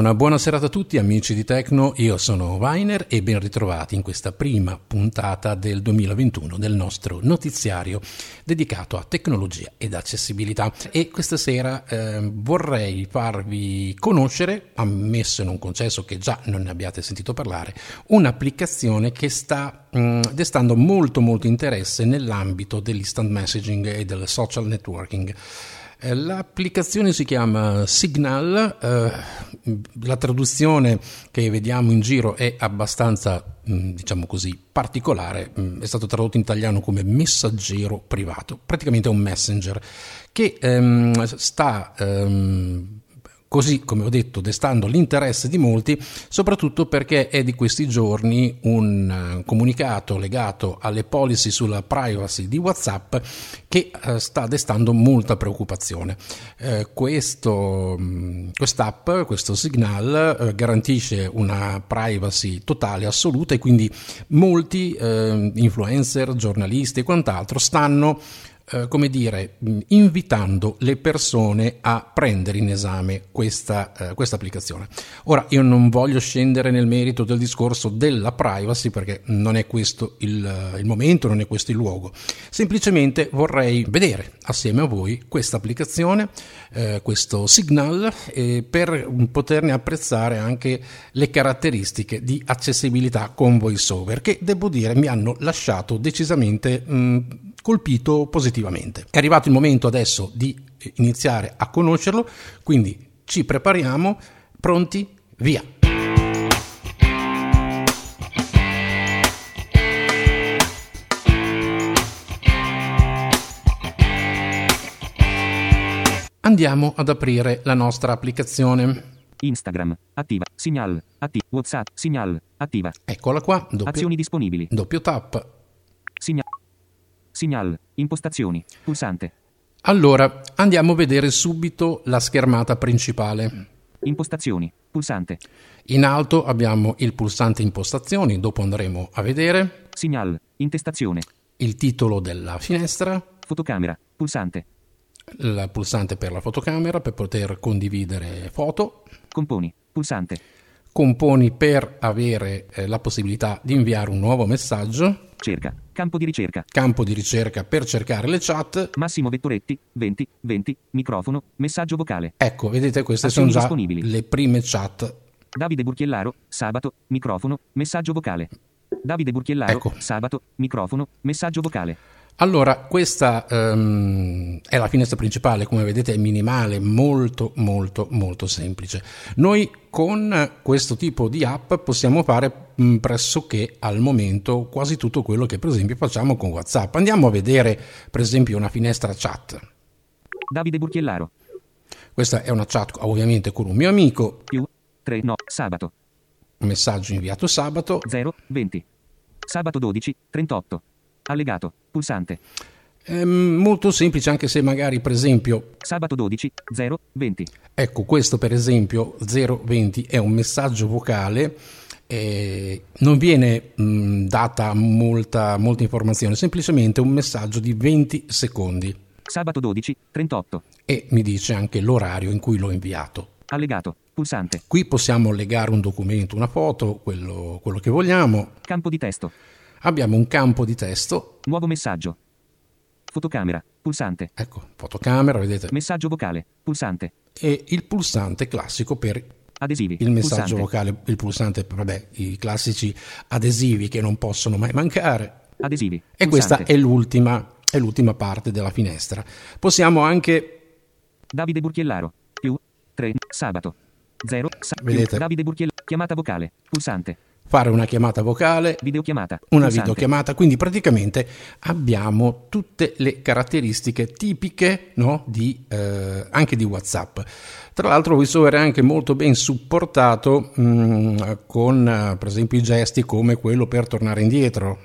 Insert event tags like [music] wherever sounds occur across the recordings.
una buona serata a tutti amici di Tecno, io sono Weiner e ben ritrovati in questa prima puntata del 2021 del nostro notiziario dedicato a tecnologia ed accessibilità e questa sera eh, vorrei farvi conoscere, ammesso e non concesso che già non ne abbiate sentito parlare, un'applicazione che sta mh, mm, destando molto molto interesse nell'ambito dell'instant messaging e del social networking. Eh, l'applicazione si chiama Signal, eh, la traduzione che vediamo in giro è abbastanza, mm, diciamo così, particolare, mm, è stato tradotto in italiano come messaggero privato, praticamente un messenger che ehm, sta ehm, così come ho detto destando l'interesse di molti, soprattutto perché è di questi giorni un eh, comunicato legato alle policy sulla privacy di WhatsApp che eh, sta destando molta preoccupazione. Eh, questo, mm, quest'app, questo Signal, eh, garantisce una privacy totale, assoluta e quindi molti eh, influencer, giornalisti e quant'altro stanno eh, come dire, invitando le persone a prendere in esame questa, eh, questa applicazione. Ora, io non voglio scendere nel merito del discorso della privacy perché non è questo il, il momento, non è questo il luogo. Semplicemente vorrei vedere assieme a voi questa applicazione, eh, questo signal, eh, per poterne apprezzare anche le caratteristiche di accessibilità con VoiceOver che devo dire mi hanno lasciato decisamente mh, colpito positivamente. È arrivato il momento adesso di iniziare a conoscerlo, quindi ci prepariamo, pronti, via! Andiamo ad aprire la nostra applicazione. Instagram, attiva, segnal, attiva, WhatsApp, segnal, attiva. Eccola qua, doppio, azioni disponibili. Doppio tap. Segnal. Signal. Impostazioni. Pulsante. Allora, andiamo a vedere subito la schermata principale. Impostazioni. Pulsante. In alto abbiamo il pulsante impostazioni, dopo andremo a vedere. Signal. Intestazione. Il titolo della finestra. Fotocamera. Pulsante. Il pulsante per la fotocamera per poter condividere foto. Componi. Pulsante. Componi per avere eh, la possibilità di inviare un nuovo messaggio. Cerca. Campo di ricerca. Campo di ricerca per cercare le chat. Massimo Vettoretti, 20, 20, microfono, messaggio vocale. Ecco, vedete, queste Azioni sono già le prime chat. Davide Burchiellaro, sabato, microfono, messaggio vocale. Davide Burchiellaro, ecco. sabato, microfono, messaggio vocale. Allora, questa um, è la finestra principale, come vedete è minimale, molto molto molto semplice. Noi con questo tipo di app possiamo fare mh, pressoché al momento quasi tutto quello che per esempio facciamo con WhatsApp. Andiamo a vedere per esempio una finestra chat. Davide Burchiellaro. Questa è una chat ovviamente con un mio amico. Più 3 no, sabato. Messaggio inviato sabato. 0 20. Sabato 12 38. Allegato. Pulsante. È molto semplice anche se magari per esempio... Sabato 12, 0, 20. Ecco, questo per esempio 020 è un messaggio vocale, eh, non viene mh, data molta, molta informazione, semplicemente un messaggio di 20 secondi. Sabato 12, 38. E mi dice anche l'orario in cui l'ho inviato. Allegato. Pulsante. Qui possiamo legare un documento, una foto, quello, quello che vogliamo. Campo di testo. Abbiamo un campo di testo. Nuovo messaggio. Fotocamera. Pulsante. Ecco, fotocamera, vedete. Messaggio vocale. Pulsante. E il pulsante classico per adesivi. Il messaggio pulsante. vocale, il pulsante, vabbè, i classici adesivi che non possono mai mancare. Adesivi. E pulsante. questa è l'ultima, è l'ultima parte della finestra. Possiamo anche... Davide Burchiellaro. Più 3. Sabato. 0. Sa- Vedete? Davide Burchiellaro. Chiamata vocale. Pulsante fare una chiamata vocale, videochiamata, una pulsante. videochiamata, quindi praticamente abbiamo tutte le caratteristiche tipiche no, di, eh, anche di WhatsApp. Tra l'altro VoiceOver è anche molto ben supportato mh, mm, con per esempio i gesti come quello per tornare indietro,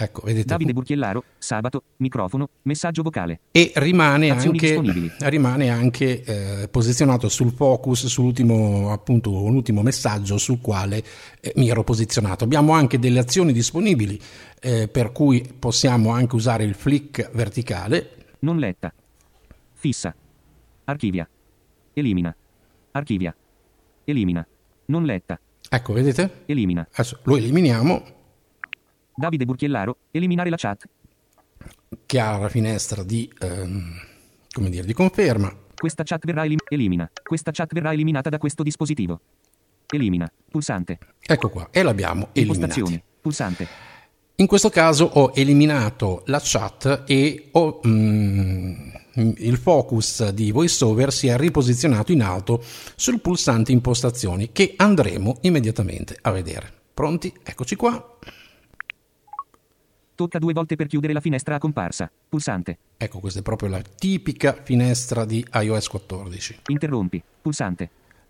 Ecco, vedete. Davide Burchiellaro, sabato, microfono, messaggio vocale. E rimane anche, rimane anche eh, posizionato sul focus, sull'ultimo, appunto, un ultimo messaggio sul quale eh, mi ero posizionato. Abbiamo anche delle azioni disponibili, eh, per cui possiamo anche usare il flick verticale. Non letta. Fissa. Archivia. Elimina. Archivia. Elimina. Non letta. Ecco, vedete? Elimina. Adesso lo eliminiamo. Davide Burchiellaro. Eliminare la chat. Chiara finestra di, ehm, come dire, di conferma. Questa chat verrà elim- elimina. Questa chat verrà eliminata da questo dispositivo. Elimina. Pulsante. Ecco qua, e l'abbiamo eliminata. Pulsante. In questo caso ho eliminato la chat e ho, mm, il focus di VoiceOver si è riposizionato in alto sul pulsante impostazioni che andremo immediatamente a vedere. Pronti? Eccoci qua. Tocca due volte per chiudere la finestra a comparsa. Pulsante. Ecco, questa è proprio la tipica finestra di iOS 14. Interrompi. Pulsante.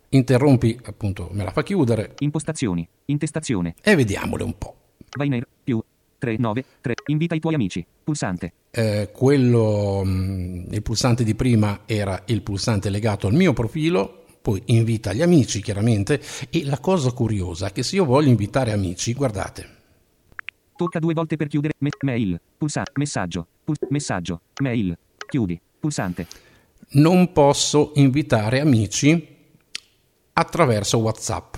Interrompi, appunto, me la fa chiudere. Impostazioni. Intestazione. E vediamole un po'. Vai più 393. Invita i tuoi amici. Pulsante. Eh, quello, mm, il pulsante di prima era il pulsante legato al mio profilo, poi invita gli amici chiaramente e la cosa curiosa è che se io voglio invitare amici, guardate. Tocca due volte per chiudere. Me- mail, pulsante, messaggio, pul- messaggio, mail, chiudi, pulsante. Non posso invitare amici attraverso WhatsApp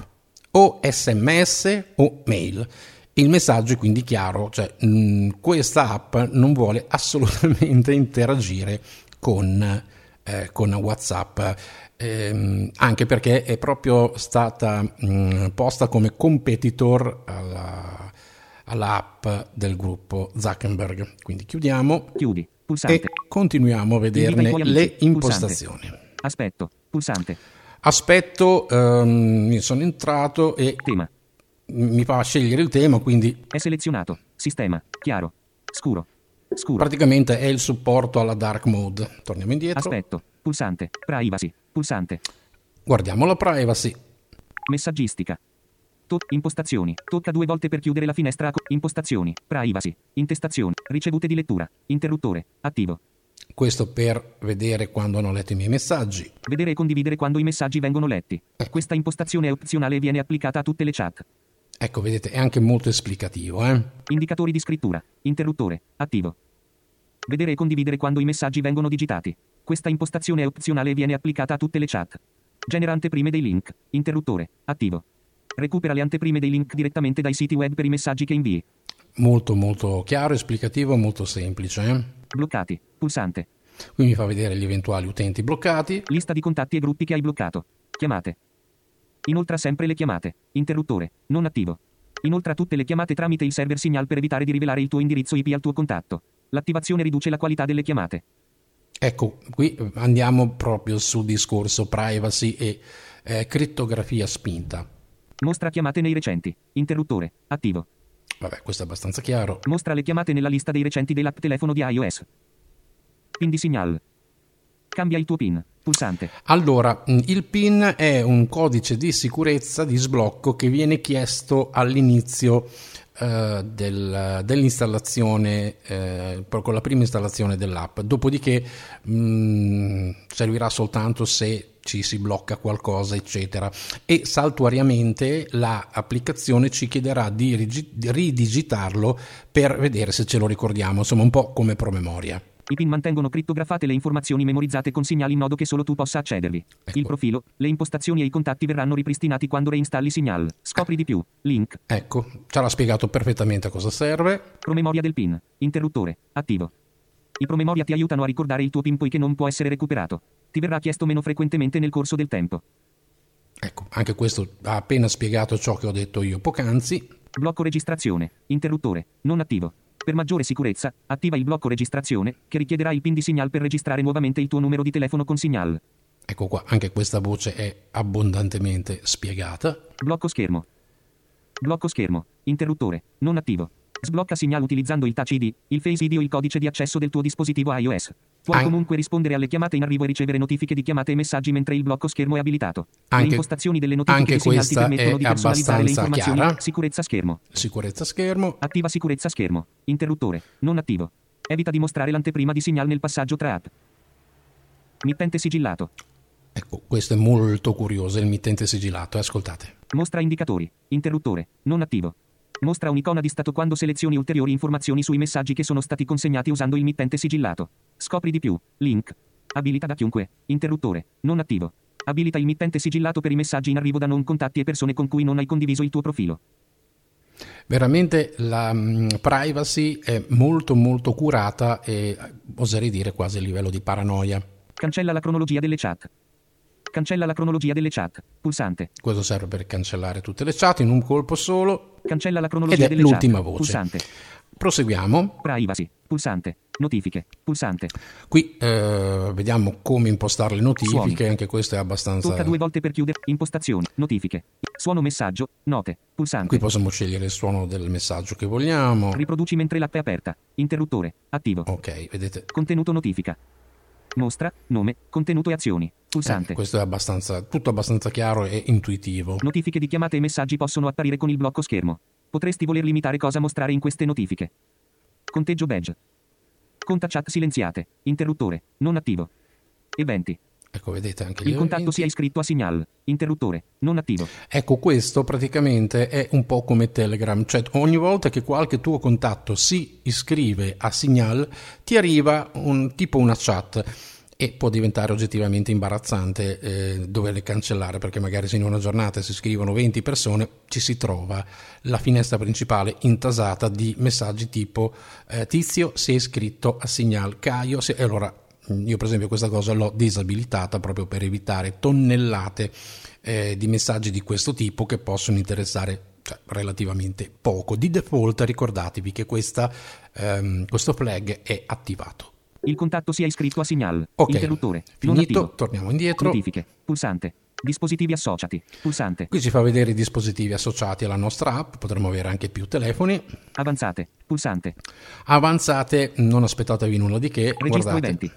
o SMS o mail. Il messaggio è quindi chiaro, cioè mh, mm, questa app non vuole [laughs] assolutamente interagire con, eh, con WhatsApp, ehm, anche perché è proprio stata mh, mm, posta come competitor alla, all'app del gruppo Zuckerberg. Quindi chiudiamo Chiudi, pulsante. e continuiamo a vederne le impostazioni. Pulsante. Aspetto, pulsante. Aspetto, um, sono entrato e... Tema mi fa scegliere il tema, quindi... È selezionato. Sistema. Chiaro. Scuro. Scuro. Praticamente è il supporto alla dark mode. Torniamo indietro. Aspetto. Pulsante. Privacy. Pulsante. Guardiamo la privacy. Messaggistica. To- impostazioni. Tocca due volte per chiudere la finestra. Co- impostazioni. Privacy. Intestazioni. Ricevute di lettura. Interruttore. Attivo. Questo per vedere quando hanno letto i miei messaggi. Vedere e condividere quando i messaggi vengono letti. Questa impostazione è opzionale e viene applicata a tutte le chat. Ecco, vedete, è anche molto esplicativo. Eh? Indicatori di scrittura. Interruttore. Attivo. Vedere e condividere quando i messaggi vengono digitati. Questa impostazione è opzionale e viene applicata a tutte le chat. Genera anteprime dei link. Interruttore. Attivo. Recupera le anteprime dei link direttamente dai siti web per i messaggi che invii. Molto molto chiaro, esplicativo, molto semplice. Eh? Bloccati. Pulsante. Qui mi fa vedere gli eventuali utenti bloccati. Lista di contatti e gruppi che hai bloccato. Chiamate. Inoltra sempre le chiamate. Interruttore. Non attivo. Inoltra tutte le chiamate tramite il server Signal per evitare di rivelare il tuo indirizzo IP al tuo contatto. L'attivazione riduce la qualità delle chiamate. Ecco, qui andiamo proprio sul discorso privacy e eh, crittografia spinta. Mostra chiamate nei recenti. Interruttore. Attivo. Vabbè, questo è abbastanza chiaro. Mostra le chiamate nella lista dei recenti dell'app telefono di iOS. Pin di Signal. Cambia il tuo PIN. Pulsante. Allora, mm, il PIN è un codice di sicurezza di sblocco che viene chiesto all'inizio eh, del, dell'installazione, eh, con la prima installazione dell'app. Dopodiché mh, mm, servirà soltanto se ci si blocca qualcosa, eccetera. E saltuariamente l'applicazione ci chiederà di ridigitarlo per vedere se ce lo ricordiamo, insomma, un po' come promemoria. I PIN mantengono crittografate le informazioni memorizzate con segnali in nodo che solo tu possa accedervi. Ecco. Il profilo, le impostazioni e i contatti verranno ripristinati quando reinstalli Signal. Scopri di più. Link. Ecco, ci ha spiegato perfettamente a cosa serve. Promemoria del PIN. Interruttore. Attivo. I promemoria ti aiutano a ricordare il tuo PIN poiché non può essere recuperato. Ti verrà chiesto meno frequentemente nel corso del tempo. Ecco, anche questo ha appena spiegato ciò che ho detto io poc'anzi. Blocco registrazione. Interruttore. Non attivo. Per maggiore sicurezza, attiva il blocco registrazione, che richiederà il PIN di Signal per registrare nuovamente il tuo numero di telefono con Signal. Ecco qua, anche questa voce è abbondantemente spiegata. Blocco schermo. Blocco schermo. Interruttore. Non attivo. Sblocca Signal utilizzando il Touch ID, il Face ID o il codice di accesso del tuo dispositivo iOS. Puoi An- comunque rispondere alle chiamate in arrivo e ricevere notifiche di chiamate e messaggi mentre il blocco schermo è abilitato. Anche, le impostazioni delle notifiche anche ti permettono di personalizzare le informazioni. Chiara. Sicurezza schermo. Sicurezza schermo. Attiva sicurezza schermo. Interruttore. Non attivo. Evita di mostrare l'anteprima di segnal nel passaggio tra app. Mittente sigillato. Ecco, questo è molto curioso, il mittente sigillato, ascoltate. Mostra indicatori. Interruttore. Non attivo. Mostra un'icona di stato quando selezioni ulteriori informazioni sui messaggi che sono stati consegnati usando il mittente sigillato. Scopri di più. Link. Abilita da chiunque. Interruttore. Non attivo. Abilita il mittente sigillato per i messaggi in arrivo da non contatti e persone con cui non hai condiviso il tuo profilo. Veramente la mh, privacy è molto molto curata e oserei dire quasi a livello di paranoia. Cancella la cronologia delle chat. Cancella la cronologia delle chat. Pulsante. Questo serve per cancellare tutte le chat in un colpo solo. Cancella la Ed cronologia è delle l'ultima chat. voce. Pulsante. Proseguiamo. Privacy. Pulsante. Notifiche. Pulsante. Qui eh, vediamo come impostare le notifiche, Suoni. anche questo è abbastanza... Tocca due volte per chiudere. Impostazioni. Notifiche. Suono messaggio. Note. Pulsante. Qui possiamo scegliere il suono del messaggio che vogliamo. Riproduci mentre l'app è aperta. Interruttore. Attivo. Ok, vedete, Contenuto notifica. Mostra. Nome. Contenuto e azioni. Pulsante. eh, questo è abbastanza, tutto abbastanza chiaro e intuitivo. Notifiche di chiamate e messaggi possono apparire con il blocco schermo. Potresti voler limitare cosa mostrare in queste notifiche. Conteggio badge. Conta chat silenziate. Interruttore. Non attivo. Eventi. Ecco, vedete anche Il contatto eventi. sia iscritto a Signal. Interruttore. Non attivo. Ecco, questo praticamente è un po' come Telegram, cioè ogni volta che qualche tuo contatto si iscrive a Signal ti arriva un tipo una chat e può diventare oggettivamente imbarazzante eh, doverle cancellare perché magari se in una giornata si iscrivono 20 persone ci si trova la finestra principale intasata di messaggi tipo eh, Tizio si è iscritto a Signal, Caio si... e allora io per esempio questa cosa l'ho disabilitata proprio per evitare tonnellate eh, di messaggi di questo tipo che possono interessare cioè, relativamente poco. Di default ricordatevi che questa, ehm, questo flag è attivato. Il contatto sia iscritto a Signal. Ok, Interruttore. Finito, torniamo indietro. Notifiche. Pulsante. Dispositivi associati. Pulsante. Qui ci fa vedere i dispositivi associati alla nostra app, potremmo avere anche più telefoni. Avanzate. Pulsante. Avanzate, non aspettatevi nulla di che. Registro guardate. eventi.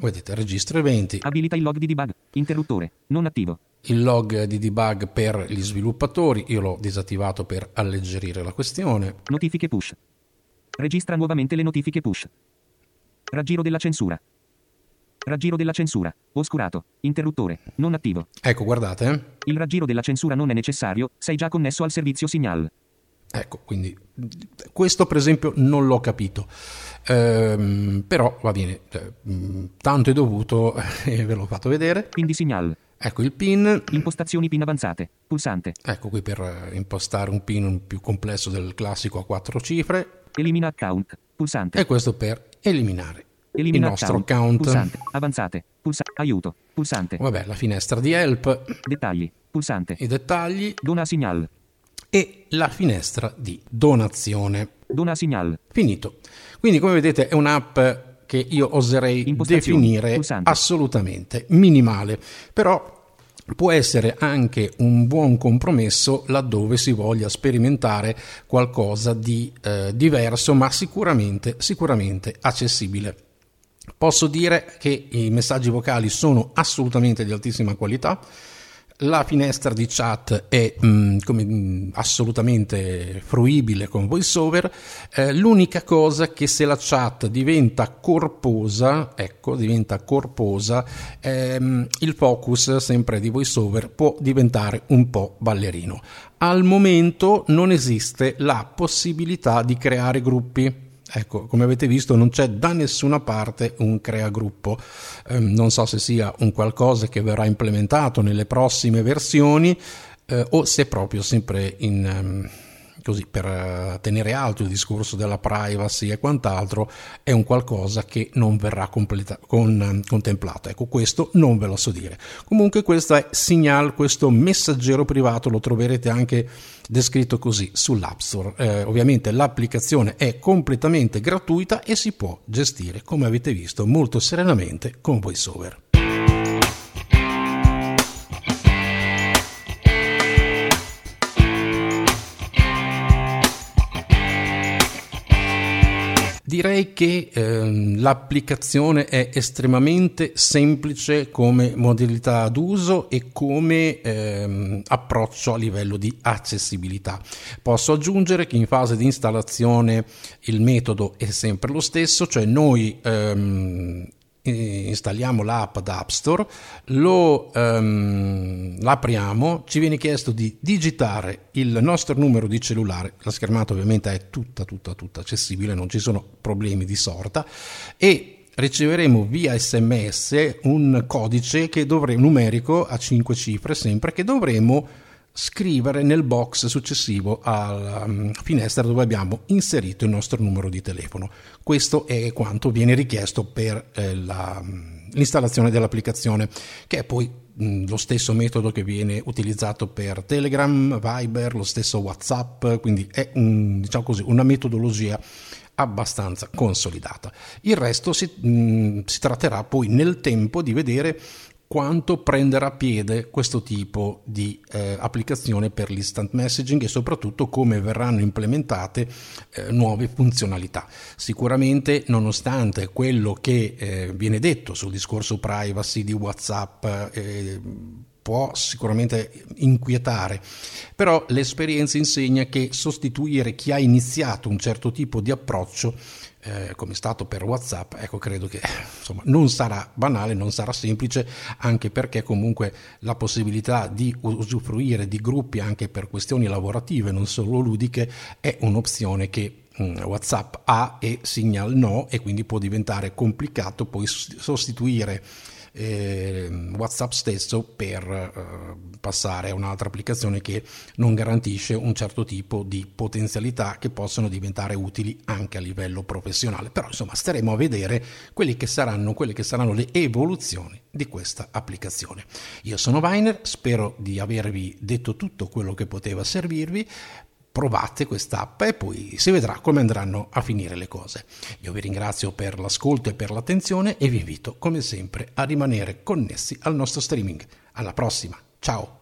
Vedete, registro eventi. Abilita il log di debug. Interruttore. Non attivo. il log di debug per gli sviluppatori, io l'ho disattivato per alleggerire la questione. Notifiche push. Registra nuovamente le notifiche push. Raggiro della censura. Raggiro della censura. Oscurato. Interruttore. Non attivo. Ecco, guardate, eh. Il raggiro della censura non è necessario, sei già connesso al servizio Signal. ecco, quindi questo per esempio non l'ho capito, Ehm, però va bene, cioè, mh, tanto è dovuto [laughs] e ve l'ho fatto vedere. Pin di Signal. Ecco il pin, Impostazioni pin avanzate. Pulsante. ecco qui per eh, impostare un pin più complesso del classico a quattro cifre Elimina account. Pulsante. e questo per eliminare Elimina il nostro account. account. Pulsante. Avanzate. Pulsa- aiuto. Pulsante. Vabbè, la finestra di help, Dettagli. Pulsante. i dettagli Dona a Signal. e la finestra di donazione. Dona a Signal. Finito. Quindi come vedete è un'app che io oserei definire pulsante. assolutamente minimale, però può essere anche un buon compromesso laddove si voglia sperimentare qualcosa di eh, diverso ma sicuramente, sicuramente accessibile. Posso dire che i messaggi vocali sono assolutamente di altissima qualità. La finestra di chat è mm, come, mm, assolutamente fruibile con VoiceOver. Eh, l'unica cosa è che se la chat diventa corposa, ecco, diventa corposa, ehm, il focus sempre di VoiceOver può diventare un po' ballerino. Al momento non esiste la possibilità di creare gruppi. Ecco, come avete visto non c'è da nessuna parte un crea gruppo. Ehm, non so se sia un qualcosa che verrà implementato nelle prossime versioni eh, o se proprio sempre in, ehm, così per eh, tenere alto il discorso della privacy e quant'altro è un qualcosa che non verrà completa- con- ehm, contemplato. Ecco, questo non ve lo so dire. Comunque questo è Signal, questo messaggero privato lo troverete anche descritto così sull'App Store. Eh, ovviamente l'applicazione è completamente gratuita e si può gestire, come avete visto, molto serenamente con VoiceOver. Direi che ehm, l'applicazione è estremamente semplice come modalità d'uso e come ehm, approccio a livello di accessibilità. Posso aggiungere che in fase di installazione il metodo è sempre lo stesso, cioè noi ehm, installiamo l'app da App Store, lo ehm, l'apriamo, ci viene chiesto di digitare il nostro numero di cellulare, la schermata ovviamente è tutta tutta tutta accessibile, non ci sono problemi di sorta e riceveremo via sms un codice che dovremo, numerico a 5 cifre sempre che dovremo scrivere nel box successivo alla um, finestra dove abbiamo inserito il nostro numero di telefono. Questo è quanto viene richiesto per eh, la, mm, l'installazione dell'applicazione, che è poi mm, lo stesso metodo che viene utilizzato per Telegram, Viber, lo stesso WhatsApp, quindi è un, diciamo così, una metodologia abbastanza consolidata. Il resto si, mh, mm, si tratterà poi nel tempo di vedere quanto prenderà piede questo tipo di eh, applicazione per l'instant messaging e soprattutto come verranno implementate eh, nuove funzionalità. Sicuramente nonostante quello che eh, viene detto sul discorso privacy di WhatsApp eh, può sicuramente inquietare, però l'esperienza insegna che sostituire chi ha iniziato un certo tipo di approccio eh, come è stato per WhatsApp, ecco, credo che insomma, non sarà banale, non sarà semplice, anche perché comunque la possibilità di usufruire di gruppi anche per questioni lavorative, non solo ludiche, è un'opzione che mm, WhatsApp ha e Signal no e quindi può diventare complicato poi sostituire eh, WhatsApp stesso per eh, passare a un'altra applicazione che non garantisce un certo tipo di potenzialità che possono diventare utili anche a livello professionale. Però insomma staremo a vedere quelli che saranno, quelle che saranno le evoluzioni di questa applicazione. Io sono Weiner, spero di avervi detto tutto quello che poteva servirvi provate quest'app e poi si vedrà come andranno a finire le cose. Io vi ringrazio per l'ascolto e per l'attenzione e vi invito come sempre a rimanere connessi al nostro streaming. Alla prossima, ciao!